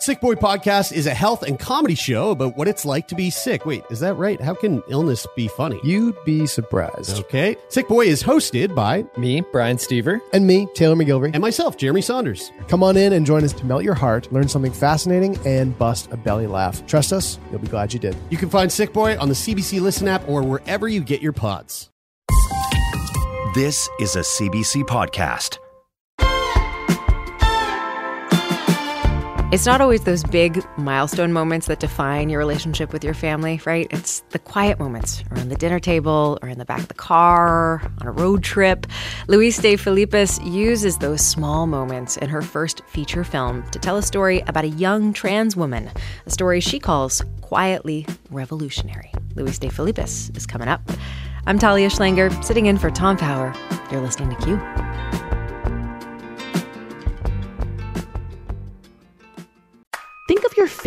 Sick Boy Podcast is a health and comedy show about what it's like to be sick. Wait, is that right? How can illness be funny? You'd be surprised. Okay. Sick Boy is hosted by Me, Brian Stever. And me, Taylor MacGillivary. and myself, Jeremie Saunders. Come on in and join us to melt your heart, learn something fascinating, and bust a belly laugh. Trust us, you'll be glad you did. You can find Sick Boy on the CBC Listen app or wherever you get your pods. This is a CBC podcast. It's not always those big milestone moments that define your relationship with your family, right? It's the quiet moments around the dinner table or in the back of the car, on a road trip. Luis De Filippis uses those small moments in her first feature film to tell a story about a young trans woman, a story she calls quietly revolutionary. Luis De Filippis is coming up. I'm Talia Schlanger, sitting in for Tom Power. You're listening to Q.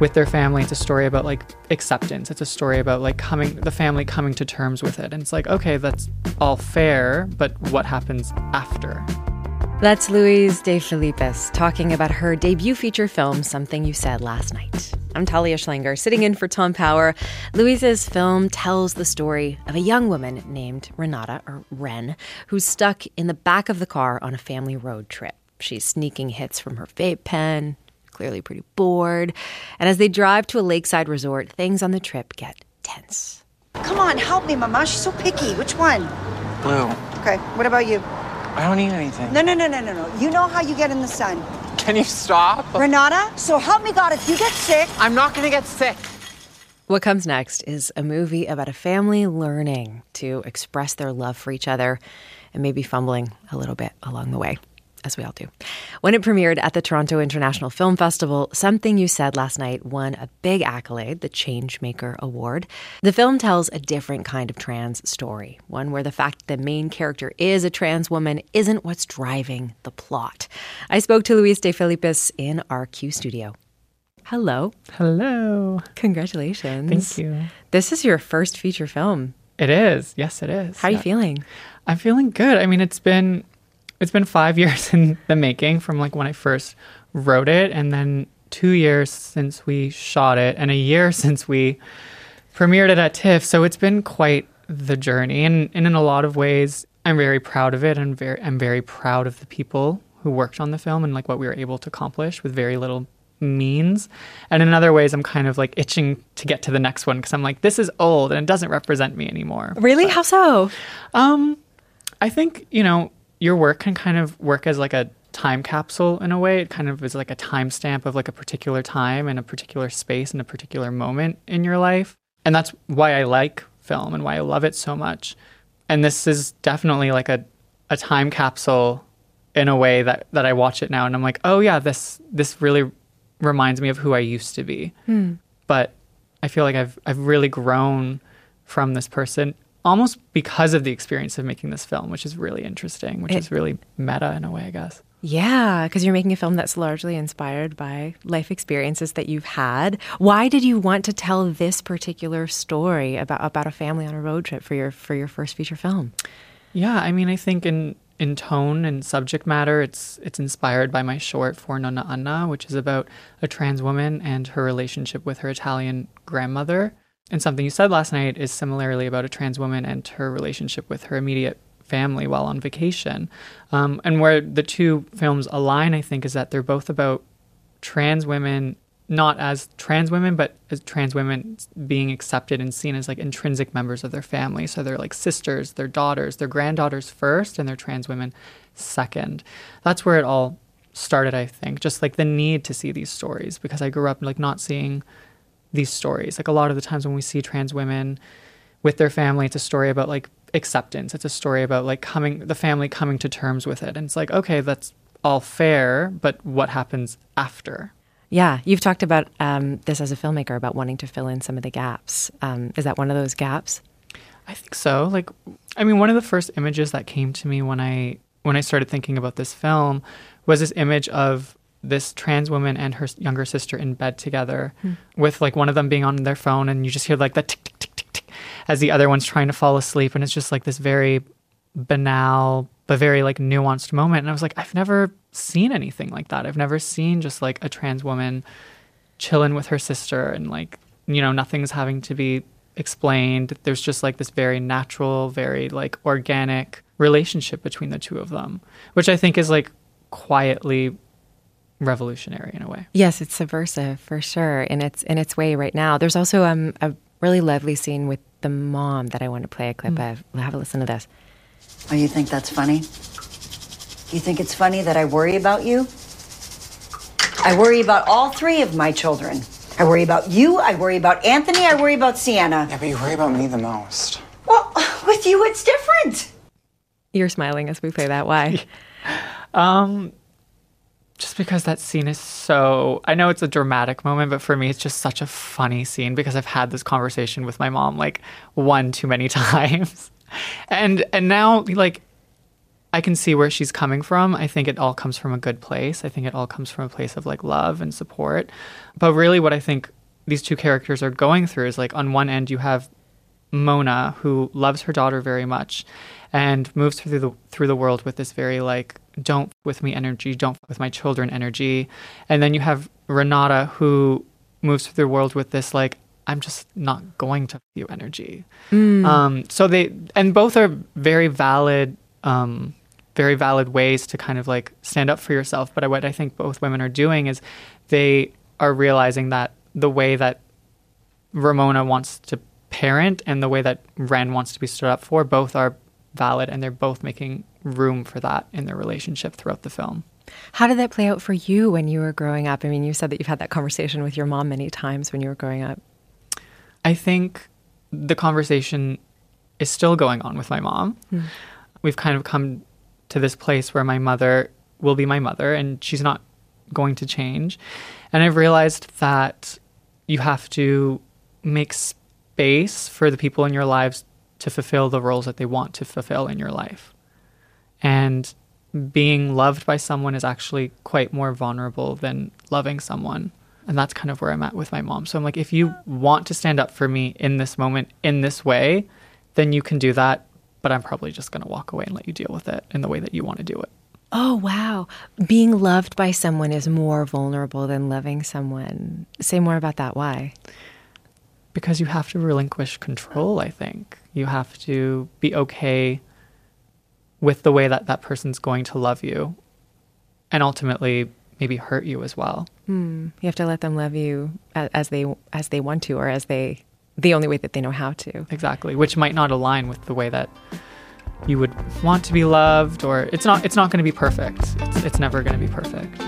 with their family it's a story about like acceptance it's a story about like coming the family coming to terms with it and it's like okay that's all fair but what happens after That's Luis De Filippis talking about her debut feature film, Something You Said Last Night. I'm Talia Schlanger, sitting in for Tom Power. Louise's film tells the story of a young woman named Renata, or Ren, who's stuck in the back of the car on a family road trip. She's sneaking hits from her vape pen, clearly pretty bored. And as they drive to a lakeside resort, things on the trip get tense. Come on, help me, Mama. She's so picky. Which one? Blue, Okay, what about you? I don't need anything. No, no, no, no, no, no. You know how you get in the sun. Can you stop? Renata, so help me God, if you get sick, I'm not gonna get sick. What comes next is a movie about a family learning to express their love for each other and maybe fumbling a little bit along the way, as we all do. When it premiered at the Toronto International Film Festival, Something You Said Last Night won a big accolade, the Changemaker Award. The film tells a different kind of trans story, one where the fact the main character is a trans woman isn't what's driving the plot. I spoke to Luis De Filippis in our Q studio. Hello. hello Congratulations. thank you This is your first feature film. it is yes it is How are you feeling? i'm feeling good i mean it's been it's been five years in the making from like when i first wrote it and then two years since we shot it and a year since we premiered it at TIFF. So it's been quite the journey, and, and in a lot of ways, I'm very proud of it. And very, I'm very proud of the people who worked on the film and like what we were able to accomplish with very little means. And in other ways, I'm kind of like itching to get to the next one because I'm like, this is old and it doesn't represent me anymore. Really? How so? Um, I think you know your work can kind of work as like a time capsule in a way. It kind of is like a timestamp of like a particular time and a particular space and a particular moment in your life, and that's why I like film and why I love it so much. And this is definitely like a a time capsule in a way that that I watch it now and I'm like, oh yeah, this this really reminds me of who I used to be. Hmm. But I feel like I've I've really grown from this person almost because of the experience of making this film, which is really interesting, which It- is really meta in a way, I guess. Yeah, because you're making a film that's largely inspired by life experiences that you've had. Why did you want to tell this particular story about about a family on a road trip for your for your first feature film? Yeah, I mean, I think in in tone and subject matter, it's it's inspired by my short for Nonna Anna, which is about a trans woman and her relationship with her Italian grandmother. And something you said last night is similarly about a trans woman and her relationship with her immediate family while on vacation. Um, and where the two films align, I think, is that they're both about trans women not as trans women, but as trans women being accepted and seen as like intrinsic members of their family. So they're like sisters, their daughters, their granddaughters first, and their trans women second. That's where it all started, I think. Just like the need to see these stories because I grew up like not seeing these stories. Like a lot of the times when we see trans women with their family, it's a story about like acceptance. It's a story about like coming, the family coming to terms with it. And it's like, okay, that's all fair, but what happens after? Yeah, you've talked about um, this as a filmmaker about wanting to fill in some of the gaps. Um, is that one of those gaps? I think so. Like, I mean, one of the first images that came to me when I when I started thinking about this film was this image of this trans woman and her younger sister in bed together, Hmm. with like one of them being on their phone, and you just hear like the tick tick tick tick tick as the other one's trying to fall asleep, and it's just like this very banal but very like nuanced moment. And I was like, I've never seen anything like that. I've never seen just like a trans woman chilling with her sister and like you know nothing's having to be explained there's just like this very natural very like organic relationship between the two of them which i think is like quietly revolutionary in a way Yes, it's subversive for sure in its in its way right now. There's also um, a really lovely scene with the mom that I want to play a clip of. Have a listen to this. Oh, you think that's funny? You think it's funny that I worry about you? I worry about all three of my children. I worry about you, I worry about Anthony, I worry about Sienna. Yeah, but you worry about me the most. Well, with you, it's different. You're smiling as we play that. Why? um just because that scene is so I know it's a dramatic moment, but for me it's just such a funny scene because I've had this conversation with my mom like one too many times. and and now like I can see where she's coming from. I think it all comes from a good place. I think it all comes from a place of like love and support. But really what I think these two characters are going through is like on one end you have Mona who loves her daughter very much and moves through the through the world with this very like don't with me energy, don't with my children energy. And then you have Renata who moves through the world with this like I'm just not going to you energy. Mm. Um, so they and both are very valid um, very valid ways to kind of like stand up for yourself. But what I think both women are doing is they are realizing that the way that Ramona wants to parent and the way that Ren wants to be stood up for both are valid and they're both making room for that in their relationship throughout the film. How did that play out for you when you were growing up? I mean, you said that you've had that conversation with your mom many times when you were growing up. I think the conversation is still going on with my mom. Hmm. We've kind of come to this place where my mother will be my mother and she's not going to change. And I've realized that you have to make space for the people in your lives to fulfill the roles that they want to fulfill in your life. And being loved by someone is actually quite more vulnerable than loving someone. And that's kind of where I'm at with my mom. So I'm like, if you want to stand up for me in this moment, in this way, then you can do that. But I'm probably just going to walk away and let you deal with it in the way that you want to do it. Oh, wow. Being loved by someone is more vulnerable than loving someone. Say more about that. Why? Because you have to relinquish control, I think. You have to be okay with the way that that person's going to love you and ultimately maybe hurt you as well. Hmm. You have to let them love you a- as they as they want to, or as they the only way that they know how to. Exactly, which might not align with the way that you would want to be loved or it's not it's not going to be perfect. It's it's never going to be perfect.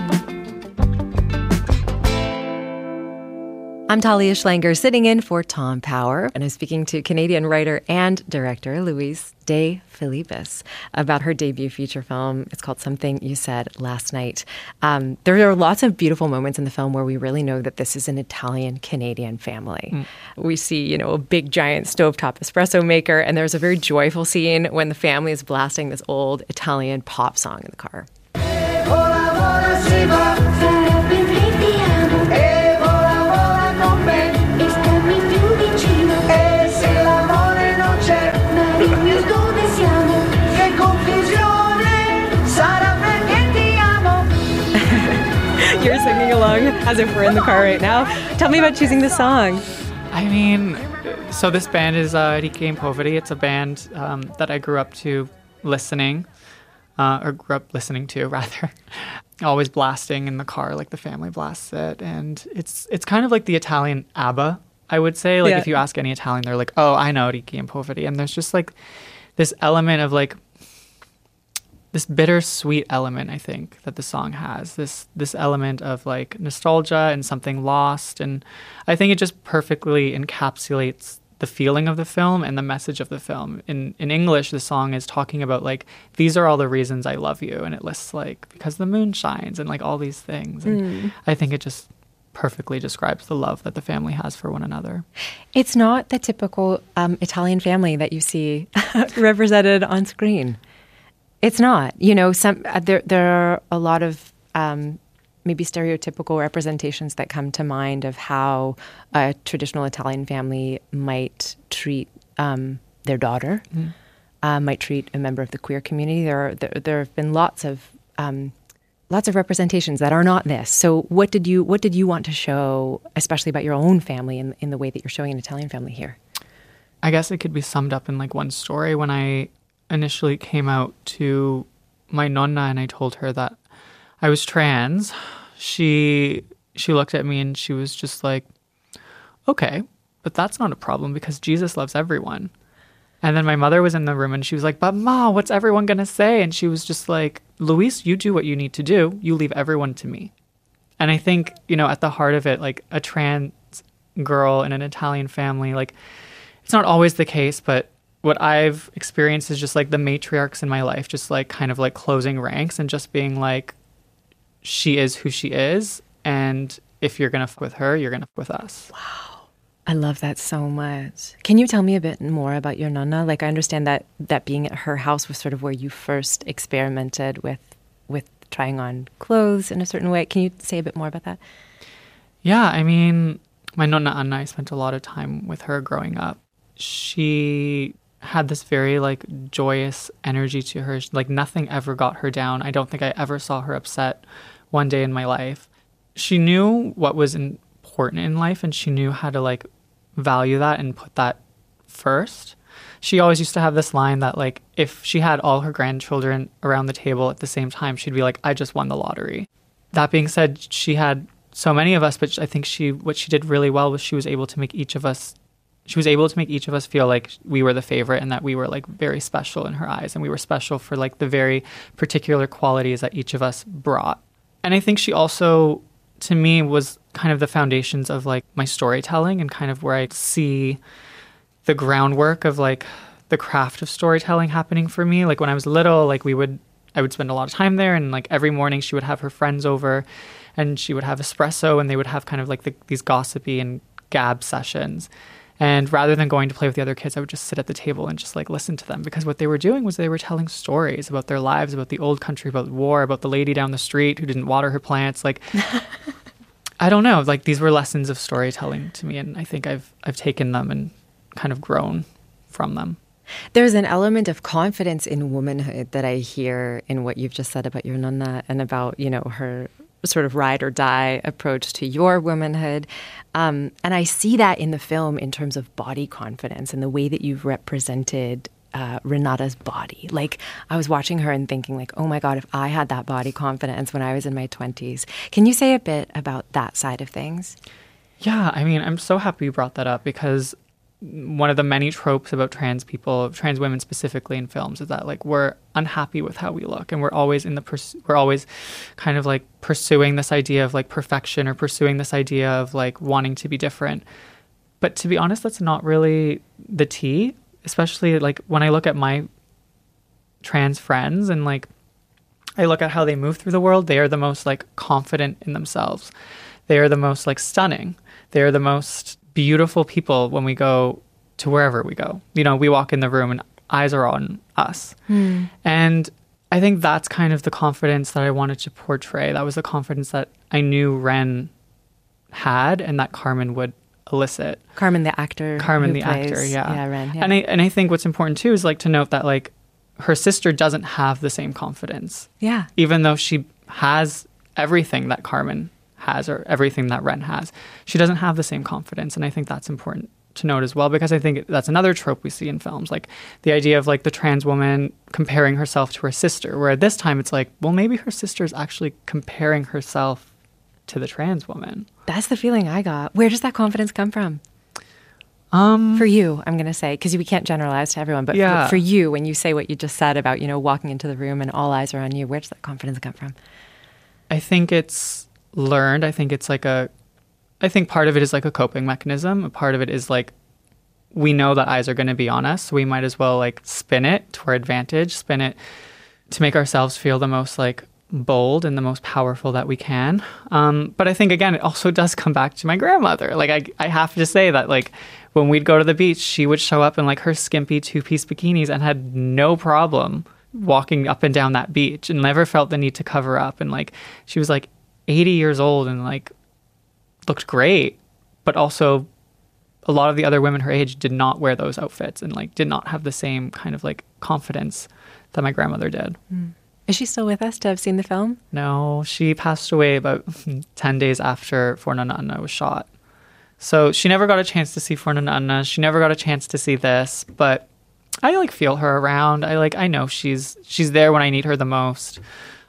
I'm Talia Schlanger, sitting in for Tom Power, and I'm speaking to Canadian writer and director Luis De Filippis about her debut feature film. It's called Something You Said Last Night. Um, there are lots of beautiful moments in the film where we really know that this is an Italian Canadian family. We see, you know, a big giant stovetop espresso maker, and there's a very joyful scene when the family is blasting this old Italian pop song in the car. Along as if we're in the car right now. Tell me about choosing the song. I mean, so this band is uh, Ricchi in Poveri. It's a band um, that I grew up to listening, uh, or grew up listening to rather. Always blasting in the car, like the family blasts it, and it's it's kind of like the Italian ABBA. I would say, like Yeah. if you ask any Italian, they're like, "Oh, I know Ricchi in Poveri," and there's just like this element of like this bittersweet element I think that the song has this this element of like nostalgia and something lost and I think it just perfectly encapsulates the feeling of the film and the message of the film. In in English the song is talking about like these are all the reasons I love you and it lists like because the moon shines and like all these things and Mm. I think it just perfectly describes the love that the family has for one another. It's not the typical um, Italian family that you see represented on screen. It's not. You know, some uh, there there are a lot of um, maybe stereotypical representations that come to mind of how a traditional Italian family might treat um, their daughter, Mm. uh, might treat a member of the queer community. There, are, there, there have been lots of um, lots of representations that are not this. So, what did you what did you want to show, especially about your own family, in in the way that you're showing an Italian family here? I guess it could be summed up in like one story. When I initially came out to my nonna and I told her that I was trans, she she looked at me and she was just like, "Okay, but that's not a problem because Jesus loves everyone." And then my mother was in the room and she was like, "But ma, what's everyone going to say?" And she was just like, "Luis, you do what you need to do. You leave everyone to me." And I think, you know, at the heart of it, like a trans girl in an Italian family, like it's not always the case, but what I've experienced is just like the matriarchs in my life, just like kind of like closing ranks and just being like, she is who she is. And if you're going to f with her, you're going to f with us. Wow. I love that so much. Can you tell me a bit more about your nonna? Like, I understand that that being at her house was sort of where you first experimented with with trying on clothes in a certain way. Can you say a bit more about that? Yeah, I mean, my nonna Anna, I spent a lot of time with her growing up. She had this very like joyous energy to her. Like nothing ever got her down. I don't think I ever saw her upset one day in my life. She knew what was important in life and she knew how to like value that and put that first. She always used to have this line that like if she had all her grandchildren around the table at the same time, she'd be like, I just won the lottery. That being said, she had so many of us, but I think she what she did really well was she was able to make each of us she was able to make each of us feel like we were the favorite and that we were like very special in her eyes and we were special for like the very particular qualities that each of us brought. And I think she also to me was kind of the foundations of like my storytelling and kind of where I see the groundwork of like the craft of storytelling happening for me. Like when I was little, like we would I would spend a lot of time there and like every morning she would have her friends over and she would have espresso and they would have kind of like the, these gossipy and gab sessions. And rather than going to play with the other kids, I would just sit at the table and just like listen to them because what they were doing was they were telling stories about their lives, about the old country, about war, about the lady down the street who didn't water her plants. Like I don't know, like these were lessons of storytelling to me and I think I've I've taken them and kind of grown from them. There's an element of confidence in womanhood that I hear in what you've just said about your nonna and about, you know, her sort of ride or die approach to your womanhood. Um, and I see that in the film in terms of body confidence and the way that you've represented uh, Renata's body. Like, I was watching her and thinking, like, oh my God, if I had that body confidence when I was in my 20s. Can you say a bit about that side of things? Yeah, I mean, I'm so happy you brought that up because one of the many tropes about trans people, trans women specifically in films, is that like we're unhappy with how we look, and we're always in the pers- we're always kind of like pursuing this idea of like perfection or pursuing this idea of like wanting to be different. But to be honest, that's not really the tea. Especially like when I look at my trans friends and like I look at how they move through the world, they are the most like confident in themselves. They are the most like stunning. They are the most beautiful people when we go to wherever we go. You know, we walk in the room and eyes are on us. Hmm. And I think that's kind of the confidence that I wanted to portray. That was the confidence that I knew Ren had and that Carmen would elicit. Carmen, the actor. Carmen, the plays- actor, yeah. Yeah, Ren. Yeah. And I and I think what's important too is like to note that like her sister doesn't have the same confidence. Yeah. Even though she has everything that Carmen has or everything that Ren has, she doesn't have the same confidence. And I think that's important to note as well because I think that's another trope we see in films, like the idea of like the trans woman comparing herself to her sister, where this time it's like, well, maybe her sister is actually comparing herself to the trans woman. That's the feeling I got. Where does that confidence come from? Um, for you, I'm going to say, because we can't generalize to everyone, but for- for, you, when you say what you just said about, you know, walking into the room and all eyes are on you, where does that confidence come from? I think it's learned. I think it's like a, I think part of it is like a coping mechanism. A part of it is like, we know that eyes are going to be on us. So we might as well like spin it to our advantage, spin it to make ourselves feel the most like bold and the most powerful that we can. Um, but I think again, it also does come back to my grandmother. Like I, I have to say that like when we'd go to the beach, she would show up in like her skimpy two piece bikinis and had no problem walking up and down that beach and never felt the need to cover up. And like she was like 80 years old and like looked great, but also a lot of the other women her age did not wear those outfits and like did not have the same kind of like confidence that my grandmother did. Hmm. Is she still with us to have seen the film? No, she passed away about 10 days after For Nonna Anna was shot. So she never got a chance to see For Nonna Anna. She never got a chance to see this, but I like feel her around. I like I know she's she's there when I need her the most.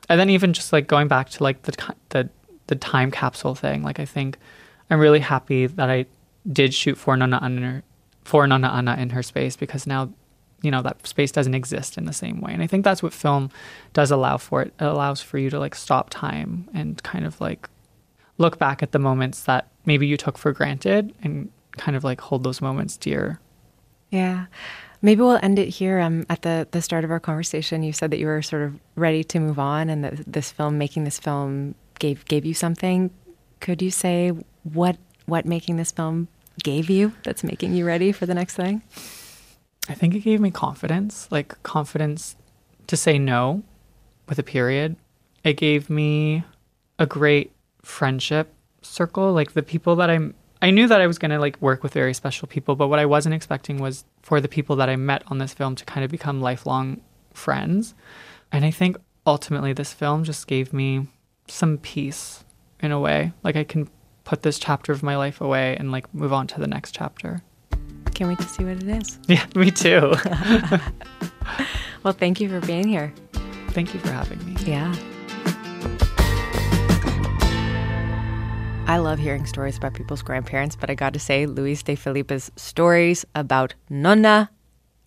And then even just like going back to like the the the time capsule thing, like I think I'm really happy that I did shoot for Nonna Anna for Nonna Anna in her space because now you know that space doesn't exist in the same way and i think that's what film does allow for it it allows for you to like stop time and kind of like look back at the moments that maybe you took for granted and kind of like hold those moments dear Yeah. Maybe we'll end it here. Um, at the, the start of our conversation, you said that you were sort of ready to move on and that this film, making this film, gave gave you something. Could you say what what making this film gave you that's making you ready for the next thing? i think it gave me confidence like confidence to say no with a period it gave me a great friendship circle like the people that i'm i knew that i was going to like work with very special people but what i wasn't expecting was for the people that i met on this film to kind of become lifelong friends and i think ultimately this film just gave me some peace in a way like i can put this chapter of my life away and like move on to the next chapter Can't wait to see what it is. yeah me too Well, thank you for being here. thank you for having me Yeah. I love hearing stories about people's grandparents, but I got to say, Luis De Filippis' stories about Nonna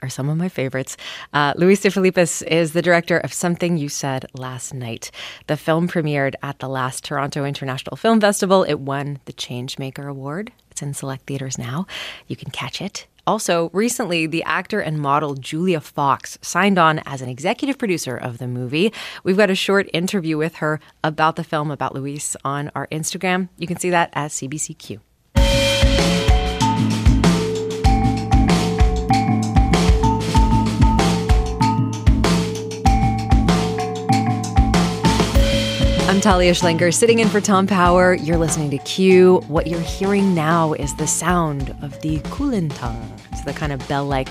are some of my favorites. Uh, Luis De Filippis is the director of Something You Said Last Night. The film premiered at the last Toronto International Film Festival. It won the Changemaker Award. It's in select theaters now. You can catch it. Also, recently, the actor and model Julia Fox signed on as an executive producer of the movie. We've got a short interview with her about the film, about Luis, on our Instagram. You can see that at CBCQ. Talia Schlanger, sitting in for Tom Power. You're listening to Q. What you're hearing now is the sound of the kulintang. It's the kind of bell-like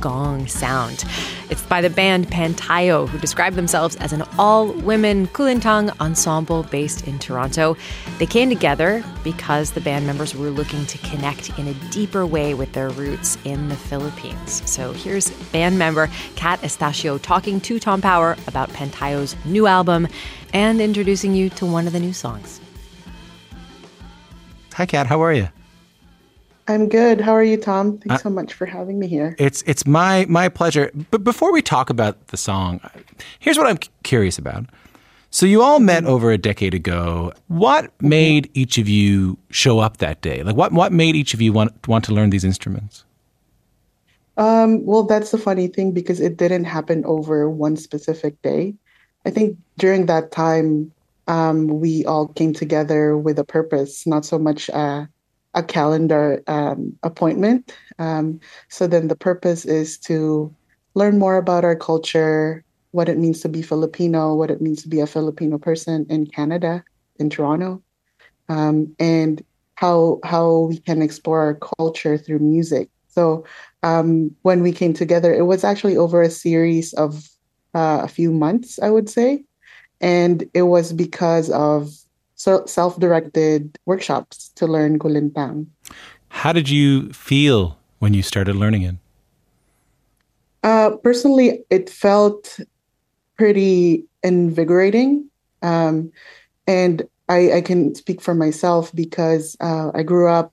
gong sound. It's by the band Pantayo, who describe themselves as an all-women kulintang ensemble based in Toronto. They came together because the band members were looking to connect in a deeper way with their roots in the Philippines. So here's band member Kat Estacio talking to Tom Power about Pantayo's new album and introducing you to one of the new songs. Hi, Kat. How are you? I'm good. How are you, Tom? Thanks Uh, so much for having me here. It's it's my my pleasure. But before we talk about the song, here's what I'm c- curious about. So you all met over a decade ago. What made each of you show up that day? Like what what made each of you want want to learn these instruments? Um, well, that's the funny thing because it didn't happen over one specific day. I think during that time, um, we all came together with a purpose, not so much uh, a calendar um, appointment. Um, so then the purpose is to learn more about our culture, what it means to be Filipino, what it means to be a Filipino person in Canada, in Toronto, um, and how how we can explore our culture through music. So um, when we came together, it was actually over a series of uh, a few months, I would say, and it was because of so self-directed workshops to learn Kulintang. How did you feel when you started learning it? Uh, personally, it felt pretty invigorating. Um, and I, I can speak for myself because uh, I grew up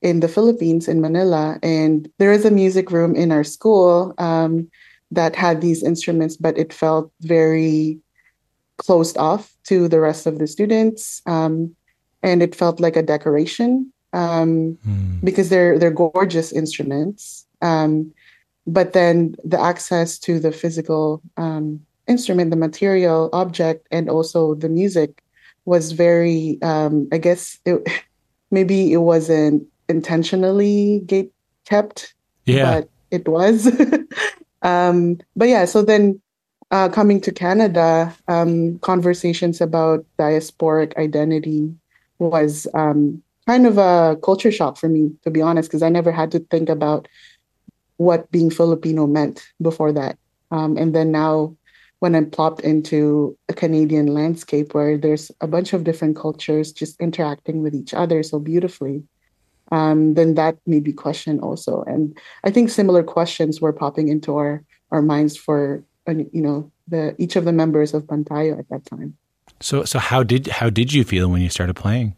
in the Philippines, in Manila. And there is a music room in our school um, that had these instruments, but it felt very closed off to the rest of the students. Um, and it felt like a decoration um, mm. because they're they're gorgeous instruments. Um, but then the access to the physical um, instrument, the material object, and also the music was very. Um, I guess it, maybe it wasn't intentionally gate kept. Yeah, but it was. Um, but yeah, so then uh, coming to Canada, um, conversations about diasporic identity was um, kind of a culture shock for me, to be honest, because I never had to think about what being Filipino meant before that. Um, and then now, when I'm plopped into a Canadian landscape where there's a bunch of different cultures just interacting with each other so beautifully, um, then that made me question also. And I think similar questions were popping into our, our minds for you know the each of the members of Pantayo at that time. So so how did how did you feel when you started playing?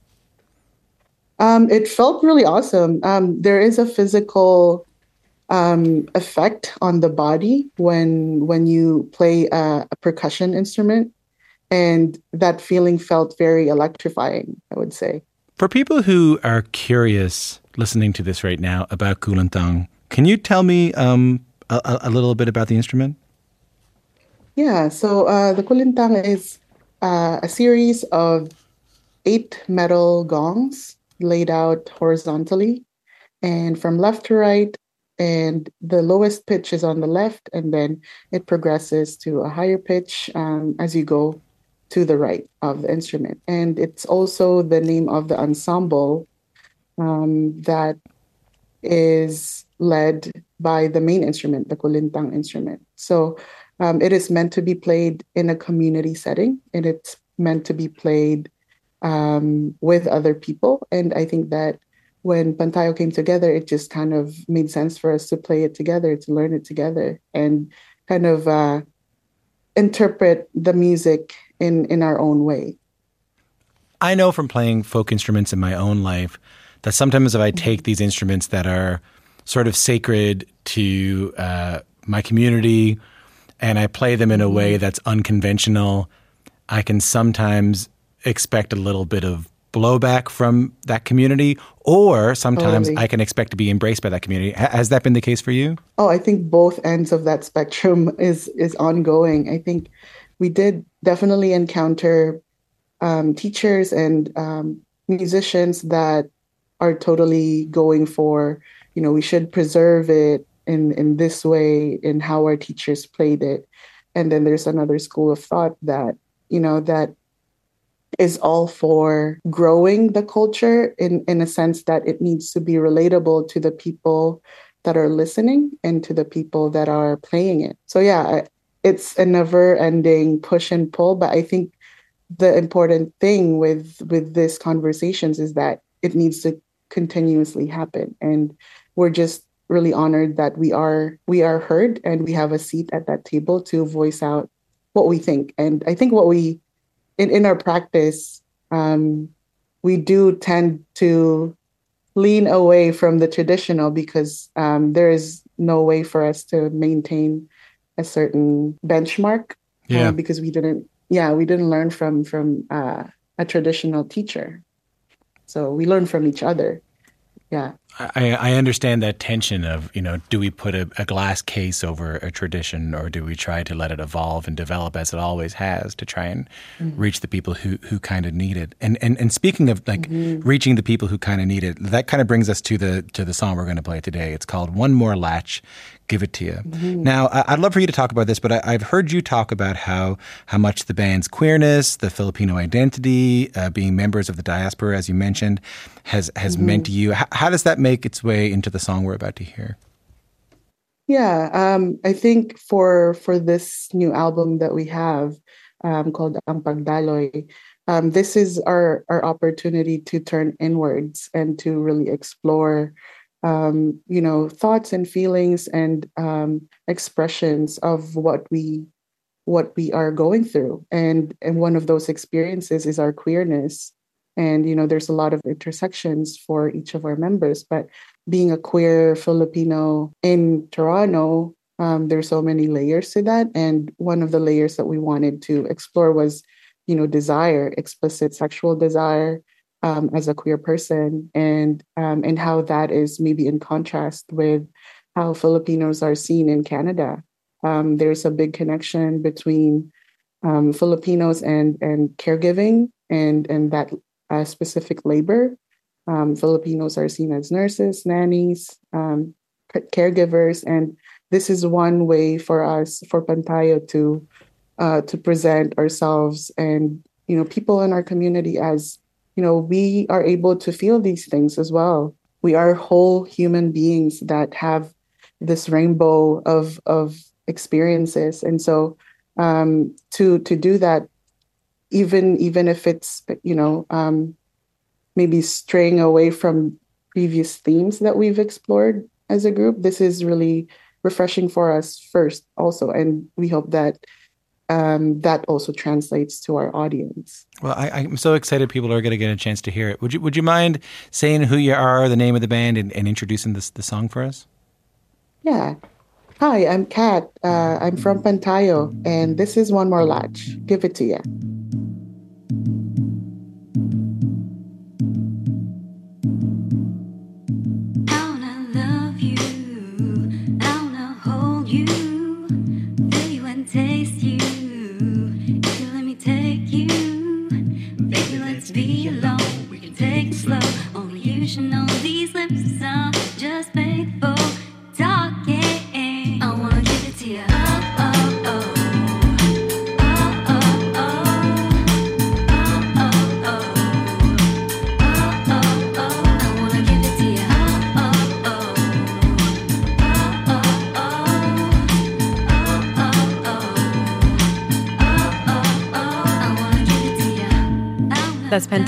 Um, it felt really awesome. Um, there is a physical um, effect on the body when when you play a, a, percussion instrument, and that feeling felt very electrifying. I would say. For people who are curious, listening to this right now about kulintang, can you tell me um, a, a, little bit about the instrument? Yeah. So uh, the kulintang is uh, a series of eight metal gongs laid out horizontally and from left to right and the lowest pitch is on the left and then it progresses to a higher pitch um, as you go to the right of the instrument and it's also the name of the ensemble um, that is led by the main instrument the kulintang instrument so um, it is meant to be played in a community setting and it's meant to be played um, with other people. And I think that when Pantayo came together, it just kind of made sense for us to play it together, to learn it together, and kind of uh, interpret the music in, in our own way. I know from playing folk instruments in my own life that sometimes if I take these instruments that are sort of sacred to uh, my community and I play them in a way mm-hmm. that's unconventional, I can sometimes expect a little bit of blowback from that community, or sometimes totally. I can expect to be embraced by that community. has that been the case for you? Oh, I think both ends of that spectrum is is ongoing. I think we did definitely encounter um, teachers and um, musicians that are totally going for, you know, we should preserve it in in this way in how our teachers played it, and then there's another school of thought that you know that is all for growing the culture in, in a sense that it needs to be relatable to the people that are listening and to the people that are playing it. So, yeah, it's a never ending push and pull. But I think the important thing with with these conversations is that it needs to continuously happen and we're just really honored that we are we are heard and we have a seat at that table to voice out what we think and i think what we in, in our practice, um, we do tend to lean away from the traditional because um, there is no way for us to maintain a certain benchmark. Uh, yeah. Uh, because we didn't, yeah, we didn't learn from from uh, a traditional teacher. So we learn from each other. Yeah. I, I understand that tension of, you know, do we put a, a, glass case over a tradition or do we try to let it evolve and develop as it always has to try and mm-hmm. reach the people who, who kind of need it? And, and, and speaking of like mm-hmm. reaching the people who kind of need it, that kind of brings us to the, to the song we're going to play today. It's called One More Latch give it to you. Mm-hmm. Now, I'd love for you to talk about this, but I, have heard you talk about how how much the band's queerness, the Filipino identity, uh, being members of the diaspora, as you mentioned, has has mm-hmm. meant to you. How, how, does that make its way into the song we're about to hear? Yeah, um, I think for for this new album that we have um, called Ang Pagdaloy, um, this is our our opportunity to turn inwards and to really explore um, you know, thoughts and feelings and um, expressions of what we what we are going through. And and one of those experiences is our queerness. And, you know, there's a lot of intersections for each of our members. But being a queer Filipino in Toronto, um, there's so many layers to that. And one of the layers that we wanted to explore was, you know, desire, explicit sexual desire um, as a queer person, and um, and how that is maybe in contrast with how Filipinos are seen in Canada. Um, there's a big connection between um, Filipinos and and caregiving and and that uh, specific labor. Um, Filipinos are seen as nurses, nannies, um, caregivers, and this is one way for us for Pantayo to uh, to present ourselves and you know people in our community as you know we are able to feel these things as well. We are whole human beings that have this rainbow of of experiences, and so um, to to do that, even even if it's you know um, maybe straying away from previous themes that we've explored as a group, this is really refreshing for us first, also, and we hope that um, that also translates to our audience. Well, I, am so excited people are going to get a chance to hear it. Would you Would you mind saying who you are, the name of the band, and, and introducing this the song for us? Yeah. Hi, I'm Kat. Uh, I'm from Pantayo, and this is One More Latch. Give it to you.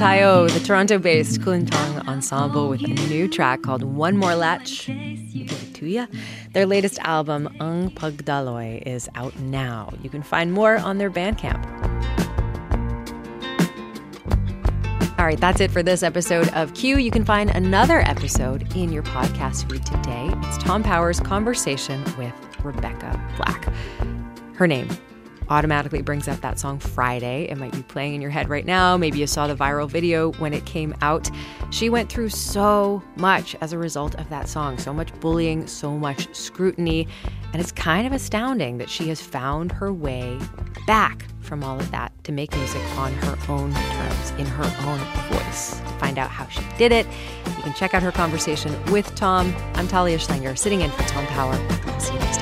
Pantayo, the Toronto based Kulintang ensemble, with a new track called One More Latch. Their latest album, Ang Pagdaloy, is out now. You can find more on their Bandcamp. All right, that's it for this episode of Q. You can find another episode in your podcast feed today. It's Tom Power's conversation with Rebecca Black. Her name, automatically brings up that song Friday. It might be playing in your head right now. Maybe you saw the viral video when it came out. She went through so much as a result of that song so much bullying, so much scrutiny. And it's kind of astounding that she has found her way back from all of that to make music on her own terms, in her own voice. To find out how she did it, you can check out her conversation with Tom. I'm Talia Schlanger, sitting in for Tom Power. See you next time.